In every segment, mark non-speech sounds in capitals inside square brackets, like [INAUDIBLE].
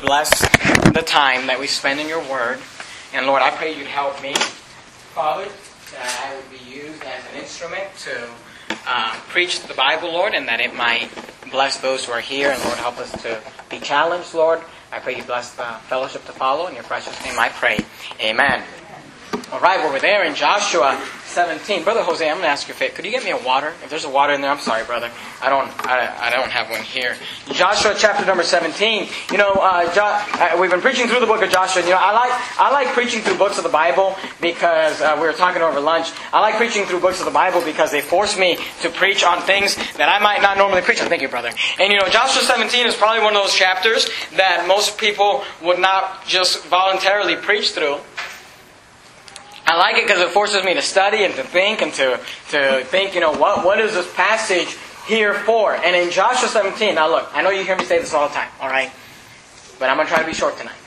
bless the time that we spend in your word. And Lord, I pray you'd help me, Father, that I would be used as an instrument to uh, preach the Bible, Lord, and that it might bless those who are here. And Lord, help us to be challenged, Lord. I pray you bless the fellowship to follow. In your precious name I pray. Amen. All right, well, we're there in Joshua 17. Brother Jose, I'm going to ask you a favor. Could you get me a water? If there's a water in there, I'm sorry, brother. I don't, I, I don't have one here. Joshua chapter number 17. You know, uh, jo- uh, we've been preaching through the book of Joshua. And, you know, I like, I like preaching through books of the Bible because uh, we were talking over lunch. I like preaching through books of the Bible because they force me to preach on things that I might not normally preach on. Thank you, brother. And you know, Joshua 17 is probably one of those chapters that most people would not just voluntarily preach through. I like it because it forces me to study and to think and to, to think, you know, what, what is this passage here for? And in Joshua 17, now look, I know you hear me say this all the time, all right? But I'm going to try to be short tonight,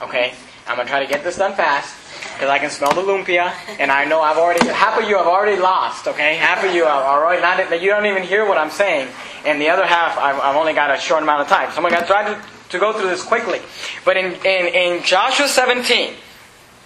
okay? I'm going to try to get this done fast because I can smell the lumpia and I know I've already, half of you have already lost, okay? Half of you are already not, you don't even hear what I'm saying. And the other half, I've, I've only got a short amount of time. So I'm going to try to, to go through this quickly. But in, in, in Joshua 17,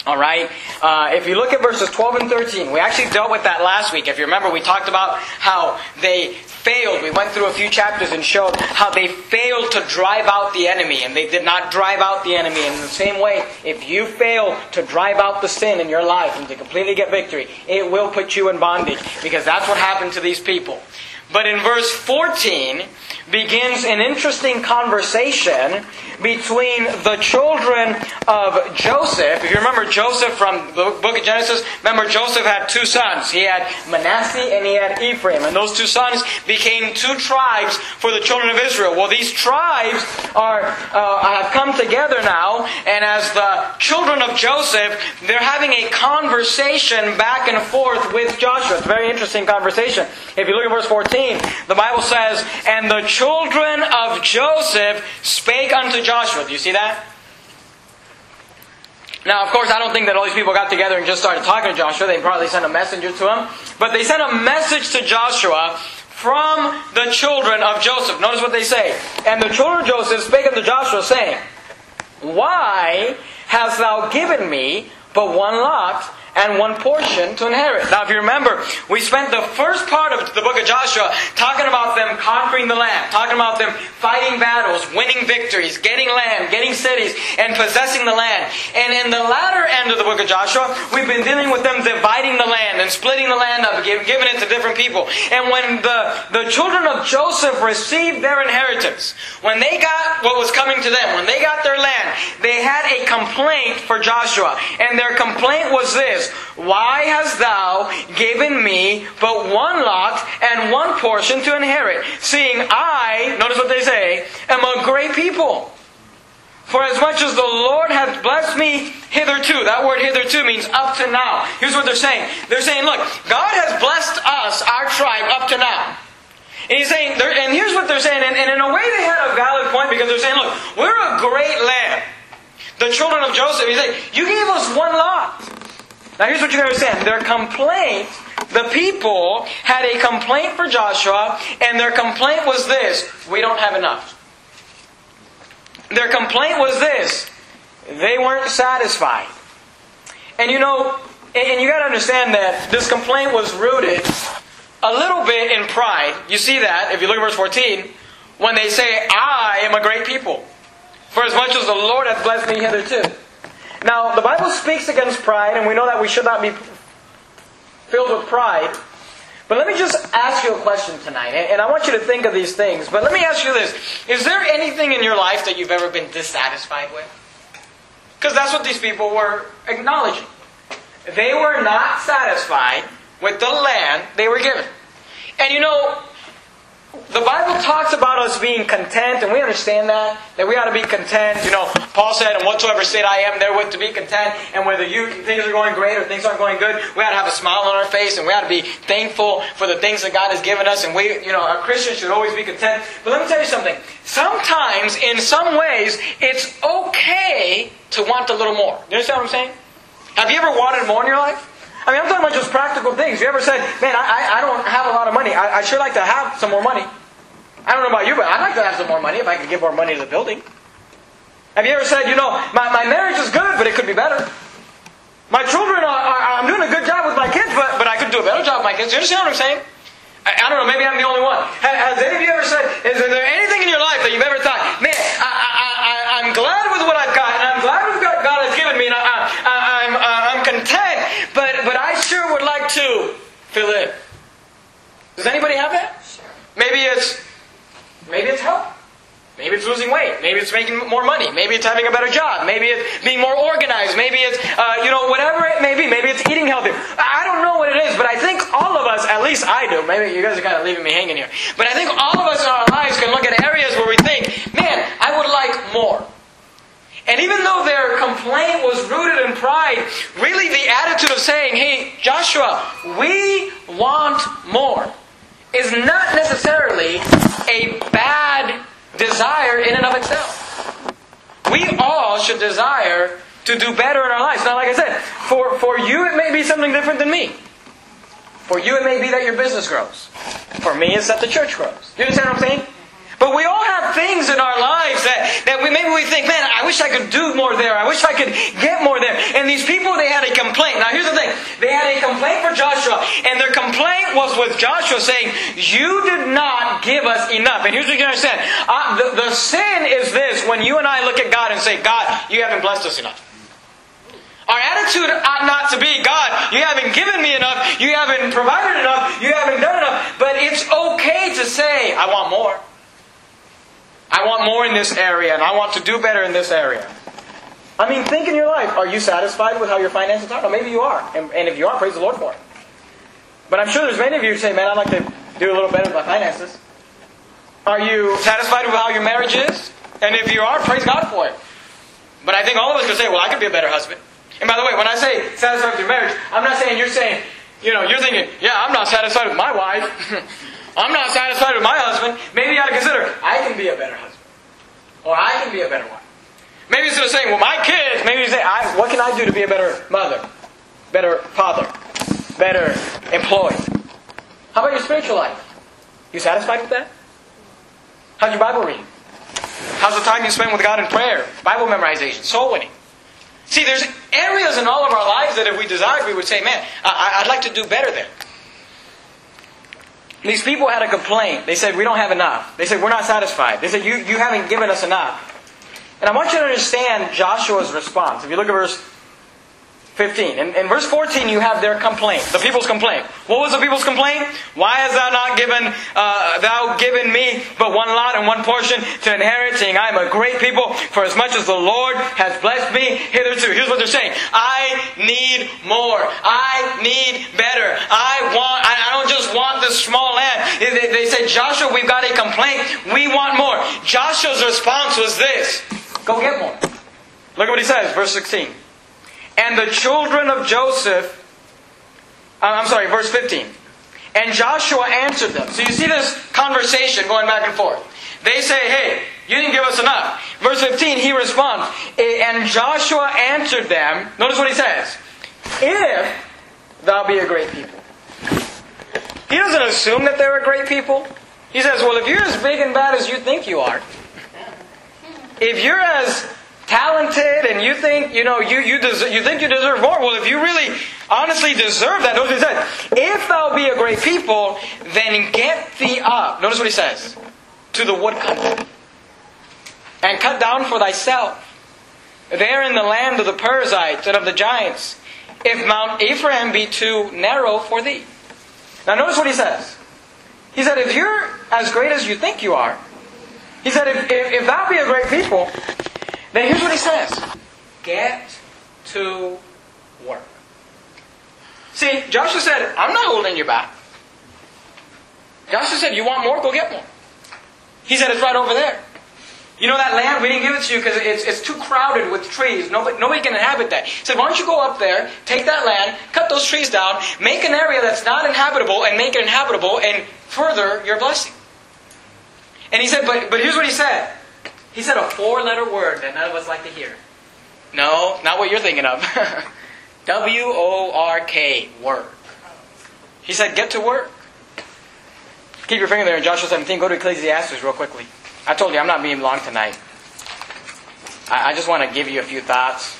all right. Uh, if you look at verses 12 and 13, we actually dealt with that last week. If you remember, we talked about how they failed. We went through a few chapters and showed how they failed to drive out the enemy, and they did not drive out the enemy. And in the same way, if you fail to drive out the sin in your life and to completely get victory, it will put you in bondage because that's what happened to these people. But in verse 14 begins an interesting conversation between the children of Joseph. If you remember Joseph from the book of Genesis, remember Joseph had two sons. He had Manasseh and he had Ephraim. And those two sons became two tribes for the children of Israel. Well, these tribes are uh, have come together now, and as the children of Joseph, they're having a conversation back and forth with Joshua. It's a very interesting conversation. If you look at verse 14, the Bible says, And the children of Joseph spake unto Joshua. Do you see that? Now, of course, I don't think that all these people got together and just started talking to Joshua. They probably sent a messenger to him. But they sent a message to Joshua from the children of Joseph. Notice what they say. And the children of Joseph spake unto Joshua, saying, Why hast thou given me but one lot and one portion to inherit. Now, if you remember, we spent the first part of the book of Joshua talking about them conquering the land, talking about them fighting battles, winning victories, getting land, getting cities, and possessing the land. And in the latter end of the book of Joshua, we've been dealing with them dividing the land and splitting the land up, giving it to different people. And when the, the children of Joseph received their inheritance, when they got what was coming to them, when they got their land, they had a complaint for Joshua. And their complaint was this why hast thou given me but one lot and one portion to inherit, seeing I, notice what they say, am a great people? For as much as the Lord hath blessed me hitherto, that word hitherto means up to now. Here's what they're saying. They're saying, look, God has blessed us, our tribe, up to now. And he's saying, and here's what they're saying, and, and in a way they had a valid point because they're saying, look, we're a great land. The children of Joseph, he's saying, you gave us one lot. Now here's what you understand. Their complaint, the people had a complaint for Joshua, and their complaint was this we don't have enough. Their complaint was this they weren't satisfied. And you know, and you gotta understand that this complaint was rooted a little bit in pride. You see that if you look at verse 14, when they say, I am a great people. For as much as the Lord hath blessed me hitherto. Now, the Bible speaks against pride, and we know that we should not be filled with pride. But let me just ask you a question tonight, and I want you to think of these things. But let me ask you this Is there anything in your life that you've ever been dissatisfied with? Because that's what these people were acknowledging. They were not satisfied with the land they were given. And you know, the Bible talks about us being content, and we understand that, that we ought to be content. You know, Paul said, in whatsoever state I am, therewith to be content. And whether you things are going great or things aren't going good, we ought to have a smile on our face, and we ought to be thankful for the things that God has given us. And we, you know, our Christians should always be content. But let me tell you something. Sometimes, in some ways, it's okay to want a little more. You understand what I'm saying? Have you ever wanted more in your life? I mean, I'm talking about just practical things. You ever said, man, I, I don't have a lot of money. I, I sure like to have some more money. I don't know about you, but I'd like to have some more money if I could give more money to the building. Have you ever said, you know, my, my marriage is good, but it could be better? My children are, are, I'm doing a good job with my kids, but, but I could do a better job with my kids. You understand what I'm saying? I, I don't know, maybe I'm the only one. Has, has any of you ever said, is there anything in your life that you've ever thought, man, I, I, I, I'm glad with what I've got, and I'm glad with what God has given me, and I, I, I'm, I'm content, but, but I sure to fill in. Does anybody have that? Maybe it's, maybe it's health. Maybe it's losing weight. Maybe it's making more money. Maybe it's having a better job. Maybe it's being more organized. Maybe it's, uh, you know, whatever it may be. Maybe it's eating healthier. I don't know what it is, but I think all of us, at least I do, maybe you guys are kind of leaving me hanging here, but I think all of us in our lives can look at areas where we think, man, I would like more. And even though their complaint was rooted in pride, really the attitude of saying, hey, Joshua, we want more, is not necessarily a bad desire in and of itself. We all should desire to do better in our lives. Now, like I said, for, for you it may be something different than me. For you it may be that your business grows. For me it's that the church grows. You understand what I'm saying? But we all have things in our lives that, that we, maybe we think, man, I wish I could do more there. I wish I could get more there. And these people, they had a complaint. Now here's the thing. They had a complaint for Joshua. And their complaint was with Joshua saying, you did not give us enough. And here's what you understand. Uh, the, the sin is this, when you and I look at God and say, God, you haven't blessed us enough. Our attitude ought not to be, God, you haven't given me enough, you haven't provided enough, you haven't done enough. But it's okay to say, I want more. I want more in this area, and I want to do better in this area. I mean, think in your life. Are you satisfied with how your finances are? Or maybe you are. And, and if you are, praise the Lord for it. But I'm sure there's many of you who say, man, I'd like to do a little better with my finances. Are you satisfied with how your marriage is? And if you are, praise God for it. But I think all of us could say, well, I could be a better husband. And by the way, when I say satisfied with your marriage, I'm not saying you're saying, you know, you're thinking, yeah, I'm not satisfied with my wife. [LAUGHS] I'm not satisfied with my husband. Maybe you ought to consider, I can be a better husband. Or I can be a better wife. Maybe instead of saying, well, my kids, maybe you say, I, what can I do to be a better mother, better father, better employee? How about your spiritual life? You satisfied with that? How's your Bible reading? How's the time you spend with God in prayer, Bible memorization, soul winning? See, there's areas in all of our lives that if we desired, we would say, man, I, would like to do better there. These people had a complaint. They said, we don't have enough. They said, we're not satisfied. They said, you, you haven't given us enough. And I want you to understand Joshua's response. If you look at verse 15. In, in verse 14, you have their complaint, the people's complaint. What was the people's complaint? Why hast thou not given, uh, thou given me but one lot and one portion to inherit, saying, I am a great people, for as much as the Lord has blessed me hitherto. Here's what they're saying. I need more. I need better. I want, I, I don't just want this small land. They, they said, Joshua, we've got a complaint. We want more. Joshua's response was this. Go get more. Look at what he says, verse 16. And the children of Joseph, uh, I'm sorry, verse 15. And Joshua answered them. So you see this conversation going back and forth. They say, hey, you didn't give us enough. Verse 15, he responds, and Joshua answered them. Notice what he says. If thou be a great people. He doesn't assume that they're a great people. He says, well, if you're as big and bad as you think you are, if you're as talented and you think, you know, you, you, deserve, you think you deserve more. Well, if you really honestly deserve that, notice what he says. If thou be a great people, then get thee up. Notice what he says. To the wood country. And cut down for thyself. There in the land of the Perizzites and of the giants. If Mount Ephraim be too narrow for thee. Now notice what he says. He said, if you're as great as you think you are, he said, if, if, if thou be a great people, then here's what he says Get to work. See, Joshua said, I'm not holding you back. Joshua said, You want more? Go get more. He said, It's right over there. You know that land? We didn't give it to you because it's, it's too crowded with trees. Nobody, nobody can inhabit that. He said, Why don't you go up there, take that land, cut those trees down, make an area that's not inhabitable, and make it inhabitable, and further your blessing. And he said, But, but here's what he said he said a four letter word that none of us like to hear. No, not what you're thinking of. [LAUGHS] W O R K, work. He said, get to work. Keep your finger there in Joshua 17. Go to Ecclesiastes real quickly. I told you I'm not being long tonight. I, I just want to give you a few thoughts.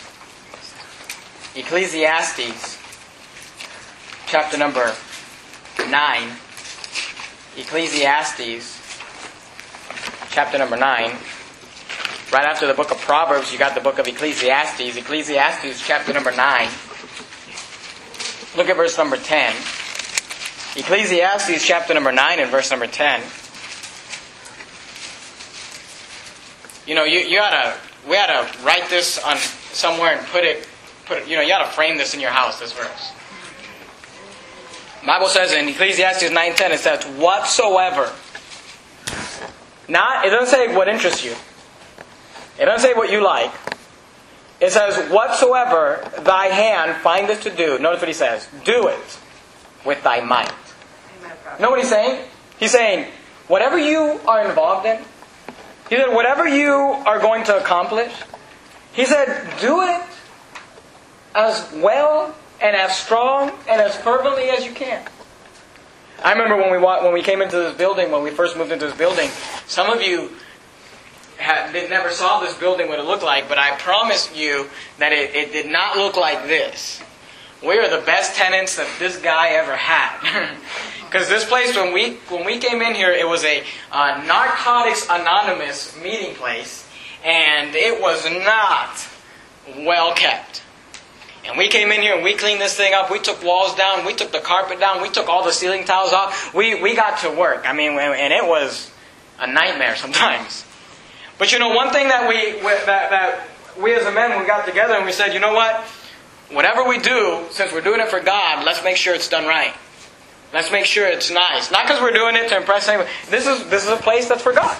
Ecclesiastes, chapter number 9. Ecclesiastes, chapter number 9. Right after the book of Proverbs, you got the book of Ecclesiastes. Ecclesiastes, chapter number 9. Look at verse number 10. Ecclesiastes, chapter number 9, and verse number 10. You know, you, you oughta, we ought to write this on somewhere and put it, put it, you know, you ought to frame this in your house, this verse. Bible says in Ecclesiastes 9.10, it says, whatsoever. Not, it doesn't say what interests you. It doesn't say what you like. It says, whatsoever thy hand findeth to do. Notice what he says. Do it with thy might. You know what he's saying? He's saying, whatever you are involved in, he said, whatever you are going to accomplish, he said, do it as well and as strong and as fervently as you can. I remember when we when we came into this building, when we first moved into this building, some of you had, never saw this building what it looked like, but I promise you that it, it did not look like this. We are the best tenants that this guy ever had. [LAUGHS] Because this place, when we when we came in here, it was a uh, Narcotics Anonymous meeting place, and it was not well kept. And we came in here and we cleaned this thing up. We took walls down. We took the carpet down. We took all the ceiling tiles off. We, we got to work. I mean, and it was a nightmare sometimes. But you know, one thing that we, that, that we as a men, we got together and we said, you know what? Whatever we do, since we're doing it for God, let's make sure it's done right. Let's make sure it's nice. Not because we're doing it to impress anyone. This is, this is a place that's for God.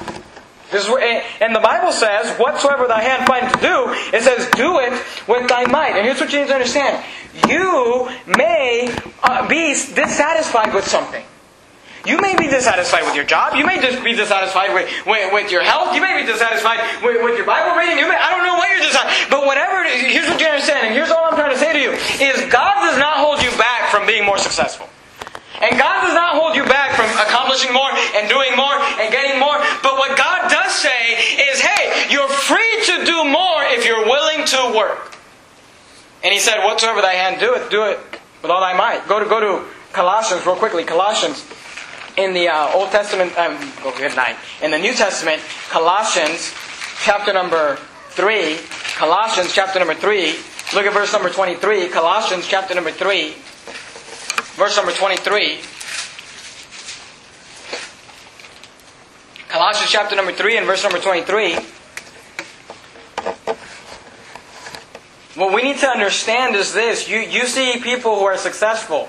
This is where, and the Bible says, whatsoever thy hand finds to do, it says, do it with thy might. And here's what you need to understand. You may uh, be dissatisfied with something. You may be dissatisfied with your job. You may just be dissatisfied with, with, with your health. You may be dissatisfied with, with your Bible reading. You may, I don't know what you're dissatisfied. But whatever it is, here's what you understand. And here's all I'm trying to say to you. Is God does not hold you back from being more successful. And God does not hold you back from accomplishing more and doing more and getting more. But what God does say is, hey, you're free to do more if you're willing to work. And he said, whatsoever thy hand doeth, do it with all thy might. Go to, go to Colossians real quickly. Colossians in the uh, Old Testament, um, oh, good night. In the New Testament, Colossians chapter number 3, Colossians chapter number 3, look at verse number 23. Colossians chapter number 3, verse number 23. Colossians chapter number 3 and verse number 23. What we need to understand is this. You, you see people who are successful.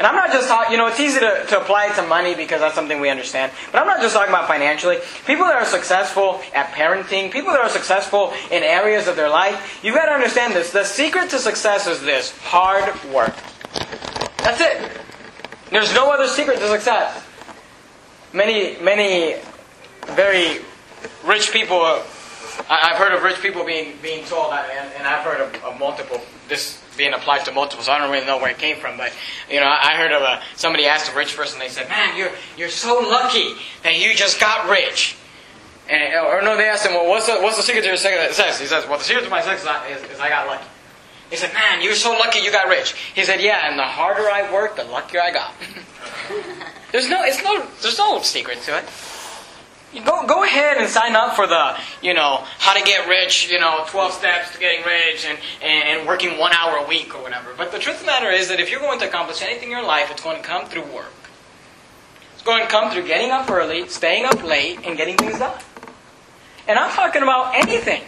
And I'm not just talking, you know, it's easy to, to apply it to money because that's something we understand. But I'm not just talking about financially. People that are successful at parenting, people that are successful in areas of their life, you've got to understand this. The secret to success is this hard work. That's it. There's no other secret to success. Many, many very rich people, I've heard of rich people being, being told, and, and I've heard of, of, multiple, this being applied to multiples. I don't really know where it came from, but, you know, I heard of a, somebody asked a rich person, they said, man, you're, you're so lucky that you just got rich. And, or no, they asked him, well, what's the, what's the secret to your success? He says, well, the secret to my success is, is I got lucky. He said, Man, you're so lucky you got rich. He said, Yeah, and the harder I worked, the luckier I got. [LAUGHS] there's no it's no there's no secret to it. Go go ahead and sign up for the, you know, how to get rich, you know, twelve steps to getting rich and, and, and working one hour a week or whatever. But the truth of the matter is that if you're going to accomplish anything in your life, it's going to come through work. It's going to come through getting up early, staying up late, and getting things done. And I'm talking about anything.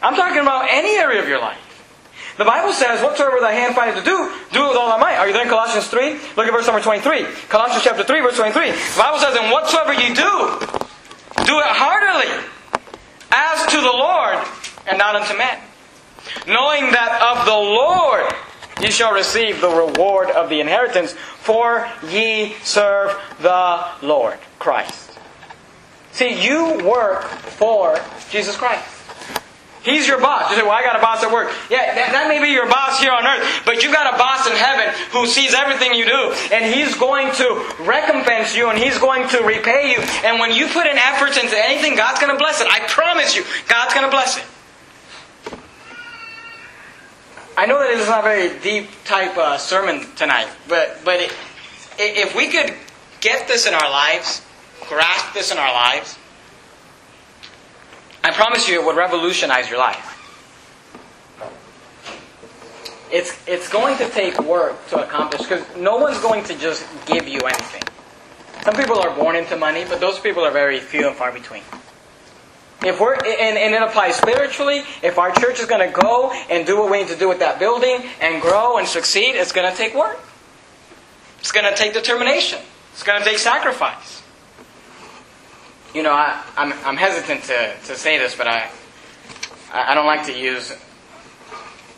I'm talking about any area of your life. The Bible says, whatsoever thy hand findeth to do, do it with all thy might. Are you there in Colossians 3? Look at verse number 23. Colossians chapter 3, verse 23. The Bible says, and whatsoever ye do, do it heartily, as to the Lord, and not unto men. Knowing that of the Lord ye shall receive the reward of the inheritance, for ye serve the Lord Christ. See, you work for Jesus Christ. He's your boss. You say, well, I got a boss at work. Yeah, that, that, may be your boss here on earth, but you got a boss in heaven who sees everything you do, and he's going to recompense you, and he's going to repay you. And when you put in efforts into anything, God's going to bless it. I promise you, God's going to bless it. I know that it is not a very deep type uh, sermon tonight, but, but it, if we could get this in our lives, grasp this in our lives, I promise you it would revolutionize your life. It's, it's going to take work to accomplish because no one's going to just give you anything. Some people are born into money, but those people are very few and far between. If we're and, and it applies spiritually, if our church is going to go and do what we need to do with that building and grow and succeed, it's going to take work. It's going to take determination. It's going to take sacrifice. You know, I, I'm, I'm hesitant to, to say this, but I, I don't like to use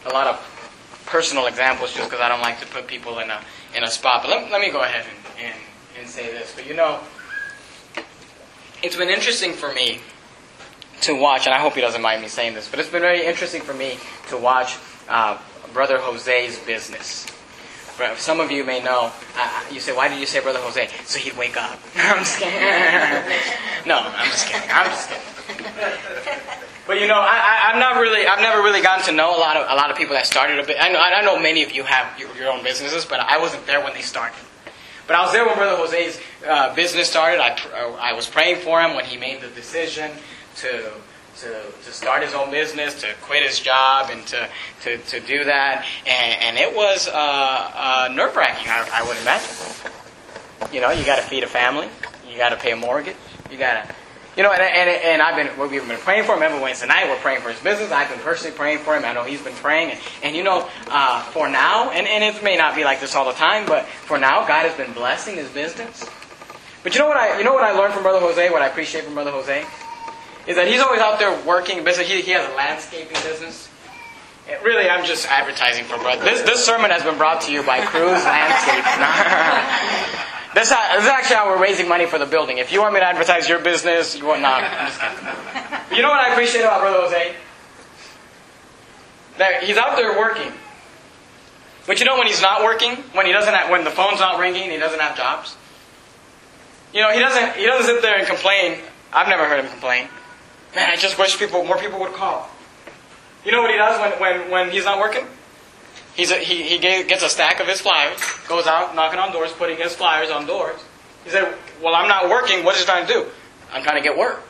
a lot of personal examples just because I don't like to put people in a, in a spot. But let, let me go ahead and, and, and say this. But you know, it's been interesting for me to watch, and I hope he doesn't mind me saying this, but it's been very interesting for me to watch uh, Brother Jose's business. Some of you may know. Uh, you say, "Why did you say Brother Jose?" So he'd wake up. [LAUGHS] I'm just kidding. [LAUGHS] no, I'm just kidding. I'm just kidding. But you know, I, am not really. I've never really gotten to know a lot of a lot of people that started a bit. I know. I know many of you have your, your own businesses, but I wasn't there when they started. But I was there when Brother Jose's uh, business started. I, I was praying for him when he made the decision to to, to start his own business, to quit his job, and to, to, to do that. And, and it was uh, uh, nerve wracking, I, I would imagine. You know, you got to feed a family, you got to pay a mortgage, you got to. You know, and, and, and I've been, we've been praying for him. Remember Wednesday night, we're praying for his business. I've been personally praying for him. I know he's been praying. And, and you know, uh, for now, and, and it may not be like this all the time, but for now, God has been blessing his business. But you know what I, you know what I learned from Brother Jose, what I appreciate from Brother Jose? Is that he's always out there working Basically, He, he has a landscaping business. And really, I'm just advertising for brother. This, this sermon has been brought to you by Cruz Landscape. [LAUGHS] this, uh, this is actually how we're raising money for the building. If you want me to advertise your business, you want not. You know what I appreciate about Brother Jose? That he's out there working. But you know when he's not working, when he doesn't have, when the phone's not ringing, he doesn't have jobs. You know, he doesn't he doesn't sit there and complain. I've never heard him complain. Man, I just wish people, more people would call. You know what he does when, when, when he's not working? He's a, he, he gets a stack of his flyers, goes out knocking on doors, putting his flyers on doors. He said, Well, I'm not working. What is he trying to do? I'm trying to get work.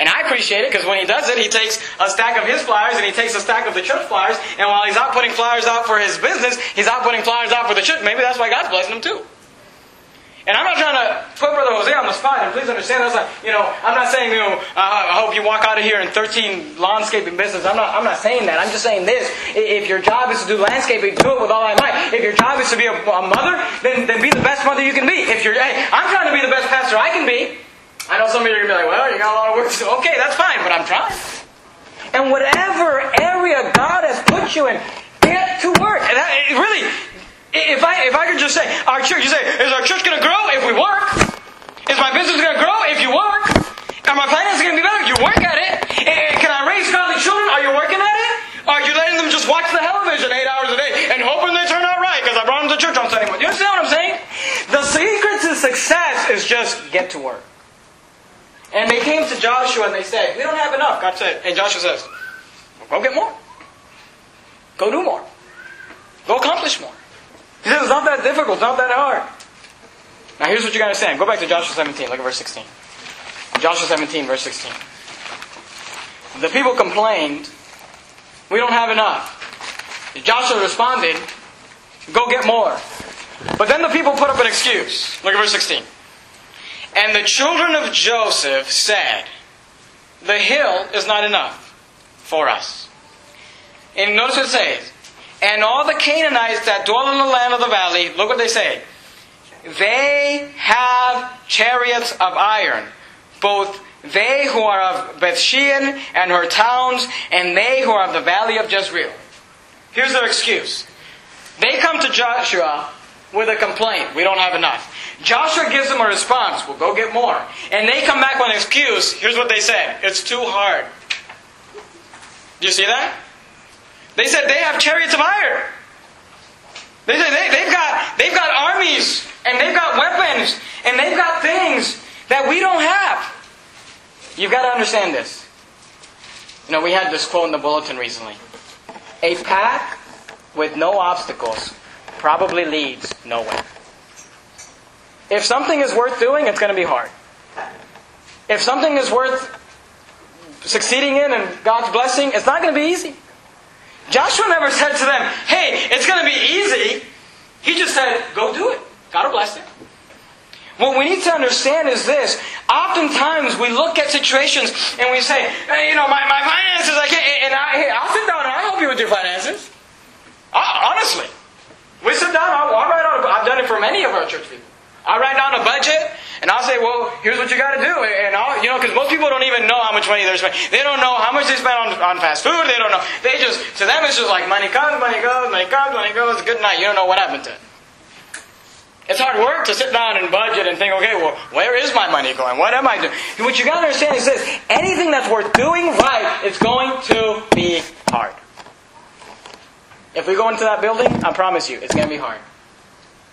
And I appreciate it because when he does it, he takes a stack of his flyers and he takes a stack of the church flyers. And while he's out putting flyers out for his business, he's out putting flyers out for the church. Maybe that's why God's blessing him too. And I'm not trying to put Brother Jose on the spot, and please understand, that's like, you know, I'm not saying, you know, uh, I hope you walk out of here in 13 landscaping business. I'm not, I'm not saying that. I'm just saying this. If your job is to do landscaping, do it with all I might. If your job is to be a, a mother, then, then be the best mother you can be. If you're, hey, I'm trying to be the best pastor I can be. I know some of you are going to be like, well, you got a lot of work to do. Okay, that's fine, but I'm trying. And whatever area God has put you in, get to work. And that, really, if I, if I could just say, our church, you say, is our church going to grow if we work? Is my business going to grow if you work? Are my finances going to be better? If you work at it. Eh, eh, can I raise godly children? Are you working at it? Are you letting them just watch the television eight hours a day and hoping they turn out right because I brought them to church on Sunday morning? You understand what I'm saying? The secret to success is just get to work. And they came to Joshua and they said, We don't have enough. God said, and Joshua says, well, Go get more. Go do more. Go accomplish more. He it's not that difficult, it's not that hard. Now here's what you got to say. Go back to Joshua 17. Look at verse 16. Joshua 17, verse 16. The people complained, we don't have enough. Joshua responded, go get more. But then the people put up an excuse. Look at verse 16. And the children of Joseph said, The hill is not enough for us. And notice what it says and all the Canaanites that dwell in the land of the valley, look what they say. They have chariots of iron, both they who are of Bethshean and her towns, and they who are of the valley of Jezreel. Here's their excuse. They come to Joshua with a complaint. We don't have enough. Joshua gives them a response. We'll go get more. And they come back with an excuse. Here's what they said. It's too hard. Do you see that? They said they have chariots of iron. They said they, they've got they've got armies and they've got weapons and they've got things that we don't have. You've got to understand this. You know, we had this quote in the bulletin recently. A path with no obstacles probably leads nowhere. If something is worth doing, it's going to be hard. If something is worth succeeding in and God's blessing, it's not going to be easy. Joshua never said to them, hey, it's going to be easy. He just said, go do it. God will bless it. What we need to understand is this. Oftentimes we look at situations and we say, hey, you know, my, my finances, I can't, and I, hey, I'll sit down and I'll help you with your finances. I, honestly. We sit down, I'll, I'll write out, I've done it for many of our church people. I write down a budget, and I'll say, well, here's what you got to do. And I'll, you know, because most people don't even know how much money they're spending. They don't know how much they spend on, on fast food. They don't know. They just, to them, it's just like money comes, money goes, money comes, money goes. Good night. You don't know what happened to it. It's hard work to sit down and budget and think, okay, well, where is my money going? What am I doing? What you got to understand is this anything that's worth doing right is going to be hard. If we go into that building, I promise you, it's going to be hard.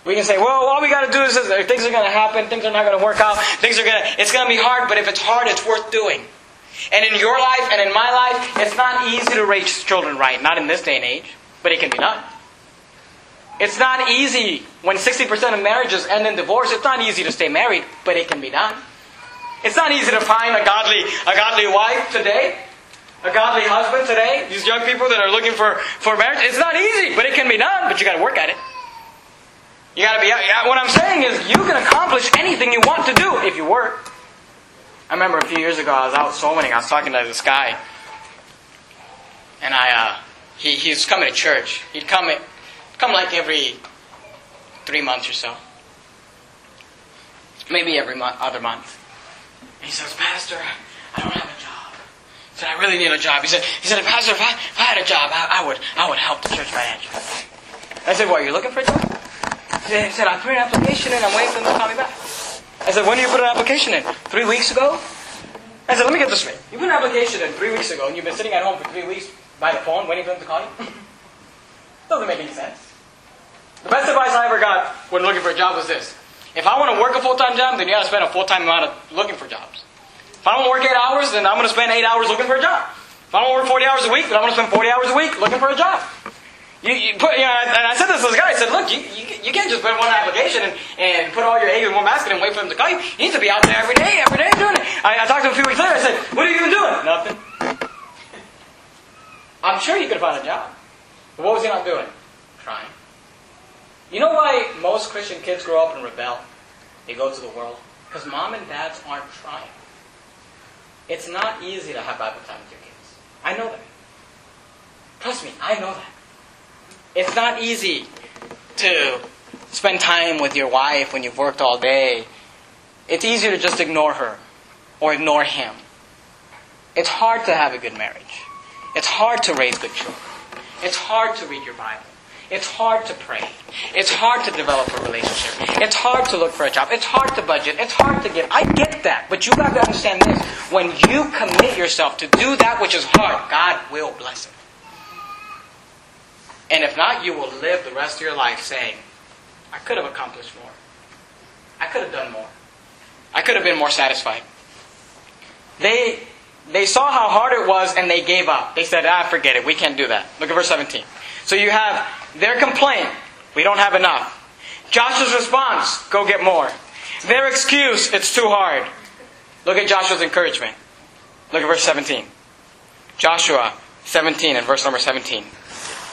We can say, well, all we got to do is this. things are going to happen, things are not going to work out, things are going to, it's going to be hard, but if it's hard, it's worth doing. And in your life and in my life, it's not easy to raise children right, not in this day and age, but it can be done. It's not easy when 60% of marriages end in divorce. It's not easy to stay married, but it can be done. It's not easy to find a godly, a godly wife today, a godly husband today. These young people that are looking for, for marriage. It's not easy, but it can be done, but you got to work at it. You gotta be, what I'm saying is you can accomplish anything you want to do if you work. I remember a few years ago I was out soul winning, I was talking to this guy. And I, uh, he, he was coming to church. He'd come, come like every three months or so. Maybe every month, other month. And he says, Pastor, I don't have a job. He said, I really need a job. He said, he said Pastor, if I, if I had a job, I, I, would, I would help the church financially. I said, what, are you looking for a job? He said, I put an application in, I'm waiting for them to call me back. I said, when did you put an application in? Three weeks ago? I said, let me get this straight. You put an application in three weeks ago, and you've been sitting at home for three weeks by the phone waiting for them to call you? [LAUGHS] Doesn't make any sense. The best advice I ever got when looking for a job was this. If I want to work a full-time job, then you got to spend a full-time amount of looking for jobs. If I don't work eight hours, then I'm going to spend eight hours looking for a job. If I don't work 40 hours a week, then I'm going to spend 40 hours a week looking for a job. You, you put, you know, and I said this to this guy. I said, look, you, you, you can't just put one application and, and put all your eggs in one basket and wait for them to call you. You need to be out there every day, every day doing it. I, I talked to him a few weeks later. I said, what are you even doing? Nothing. [LAUGHS] I'm sure he could find a job. But what was he not doing? Trying. You know why most Christian kids grow up and rebel? They go to the world? Because mom and dads aren't trying. It's not easy to have Bible time with your kids. I know that. Trust me, I know that. It's not easy to spend time with your wife when you've worked all day. It's easier to just ignore her or ignore him. It's hard to have a good marriage. It's hard to raise good children. It's hard to read your Bible. It's hard to pray. It's hard to develop a relationship. It's hard to look for a job. It's hard to budget. It's hard to give. I get that. But you got to understand this. When you commit yourself to do that which is hard, God will bless it. And if not, you will live the rest of your life saying, I could have accomplished more. I could have done more. I could have been more satisfied. They, they saw how hard it was and they gave up. They said, ah, forget it. We can't do that. Look at verse 17. So you have their complaint. We don't have enough. Joshua's response, go get more. Their excuse, it's too hard. Look at Joshua's encouragement. Look at verse 17. Joshua 17 and verse number 17.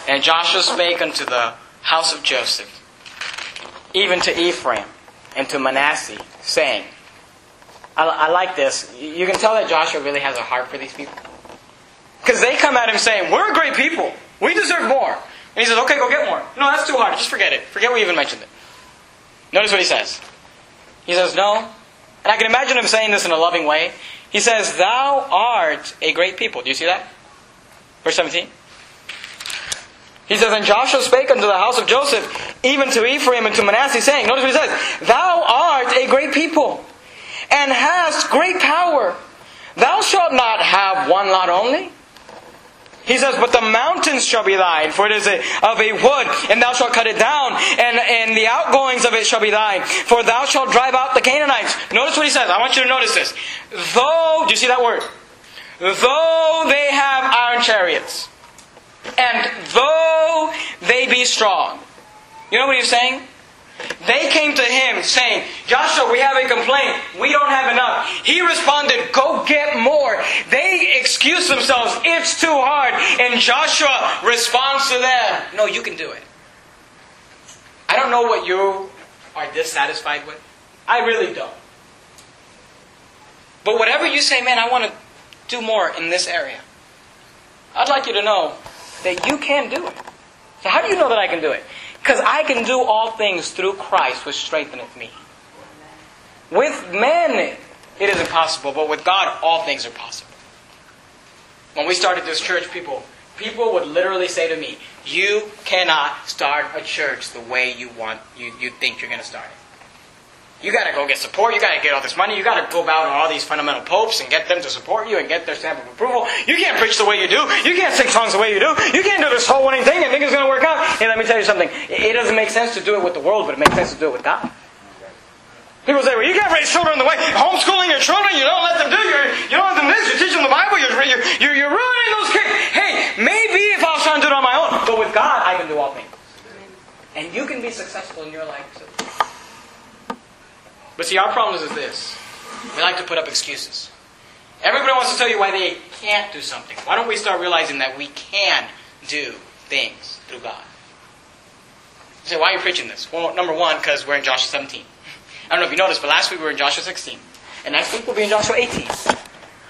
And Joshua spake unto the house of Joseph, even to Ephraim and to Manasseh, saying, I, I like this. You can tell that Joshua really has a heart for these people. Because they come at him saying, We're a great people. We deserve more. And he says, Okay, go get more. No, that's too hard. Just forget it. Forget we even mentioned it. Notice what he says. He says, No. And I can imagine him saying this in a loving way. He says, Thou art a great people. Do you see that? Verse 17. He says, And Joshua spake unto the house of Joseph, even to Ephraim and to Manasseh, saying, Notice what he says, Thou art a great people, and hast great power. Thou shalt not have one lot only. He says, But the mountains shall be thine, for it is a, of a wood, and thou shalt cut it down, and, and the outgoings of it shall be thine, for thou shalt drive out the Canaanites. Notice what he says. I want you to notice this. Though, do you see that word? Though they have iron chariots. And though they be strong. You know what he's saying? They came to him saying, Joshua, we have a complaint. We don't have enough. He responded, Go get more. They excuse themselves. It's too hard. And Joshua responds to them, No, you can do it. I don't know what you are dissatisfied with. I really don't. But whatever you say, man, I want to do more in this area. I'd like you to know that you can do it. So, how do you know that I can do it? Because I can do all things through Christ, which strengtheneth me. With men, it is impossible, but with God, all things are possible. When we started this church, people, people would literally say to me, "You cannot start a church the way you want, you, you think you're going to start it." You got to go get support. You got to get all this money. You got to go out on all these fundamental popes and get them to support you and get their stamp of approval. You can't preach the way you do. You can't sing songs the way you do. You can't do this soul winning thing and think it's going to work out. Hey, let me tell you something. It doesn't make sense to do it with the world, but it makes sense to do it with God. People say, well, you can't raise children the way, homeschooling your children, you don't let them do, you're, you don't let them this, you teach them the Bible, you're, you're, you're, you're ruining those kids. Hey, maybe if I was trying to do it on my own, but with God, I can do all things. And you can be successful in your life too. But see, our problem is this. We like to put up excuses. Everybody wants to tell you why they can't do something. Why don't we start realizing that we can do things through God? You say, why are you preaching this? Well, number one, because we're in Joshua 17. I don't know if you noticed, but last week we were in Joshua 16. And next week we'll be in Joshua 18.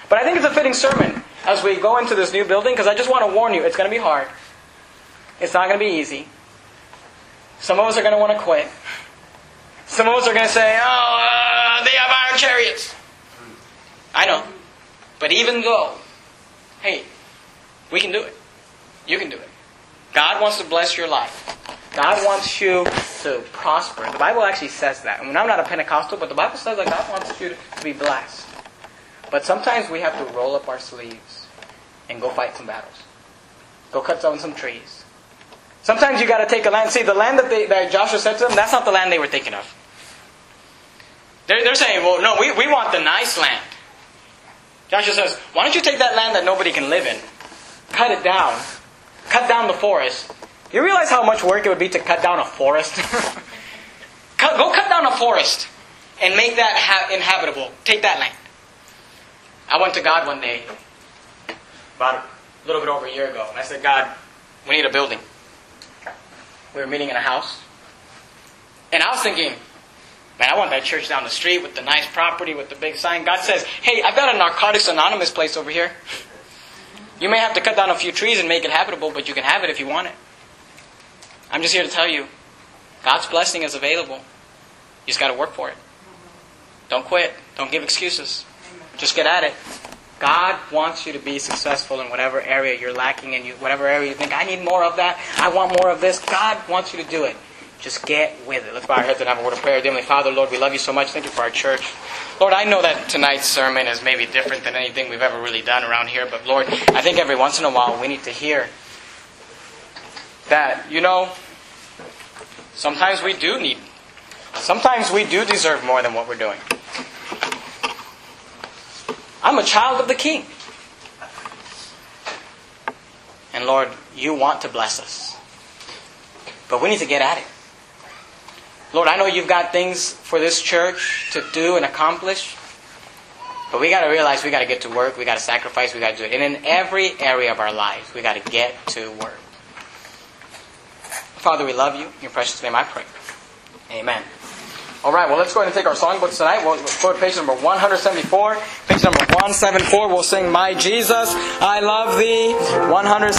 But I think it's a fitting sermon as we go into this new building because I just want to warn you, it's going to be hard. It's not going to be easy. Some of us are going to want to quit. Some of us are going to say, oh, uh, they have iron chariots. I know. But even though, hey, we can do it. You can do it. God wants to bless your life. God wants you to prosper. The Bible actually says that. Mean, I'm not a Pentecostal, but the Bible says that God wants you to be blessed. But sometimes we have to roll up our sleeves and go fight some battles. Go cut down some trees. Sometimes you got to take a land. See, the land that, they, that Joshua said to them, that's not the land they were thinking of. They're, they're saying, well, no, we, we want the nice land. Joshua says, why don't you take that land that nobody can live in, cut it down, cut down the forest. You realize how much work it would be to cut down a forest? [LAUGHS] cut, go cut down a forest and make that ha- inhabitable. Take that land. I went to God one day, about a little bit over a year ago, and I said, God, we need a building. We were meeting in a house. And I was thinking, Man, I want that church down the street with the nice property with the big sign. God says, hey, I've got a Narcotics Anonymous place over here. You may have to cut down a few trees and make it habitable, but you can have it if you want it. I'm just here to tell you God's blessing is available. You just got to work for it. Don't quit. Don't give excuses. Just get at it. God wants you to be successful in whatever area you're lacking in, whatever area you think, I need more of that, I want more of this. God wants you to do it. Just get with it. Let's bow our heads and have a word of prayer. Dearly Father, Lord, we love you so much. Thank you for our church. Lord, I know that tonight's sermon is maybe different than anything we've ever really done around here, but Lord, I think every once in a while we need to hear that, you know, sometimes we do need, sometimes we do deserve more than what we're doing. I'm a child of the King. And Lord, you want to bless us. But we need to get at it. Lord, I know you've got things for this church to do and accomplish, but we got to realize we got to get to work, we got to sacrifice, we got to do it. And in every area of our lives, we got to get to work. Father, we love you. In your precious name I pray. Amen. All right, well, let's go ahead and take our songbooks tonight. We'll go to page number 174. Page number 174, we'll sing My Jesus, I Love Thee. 174.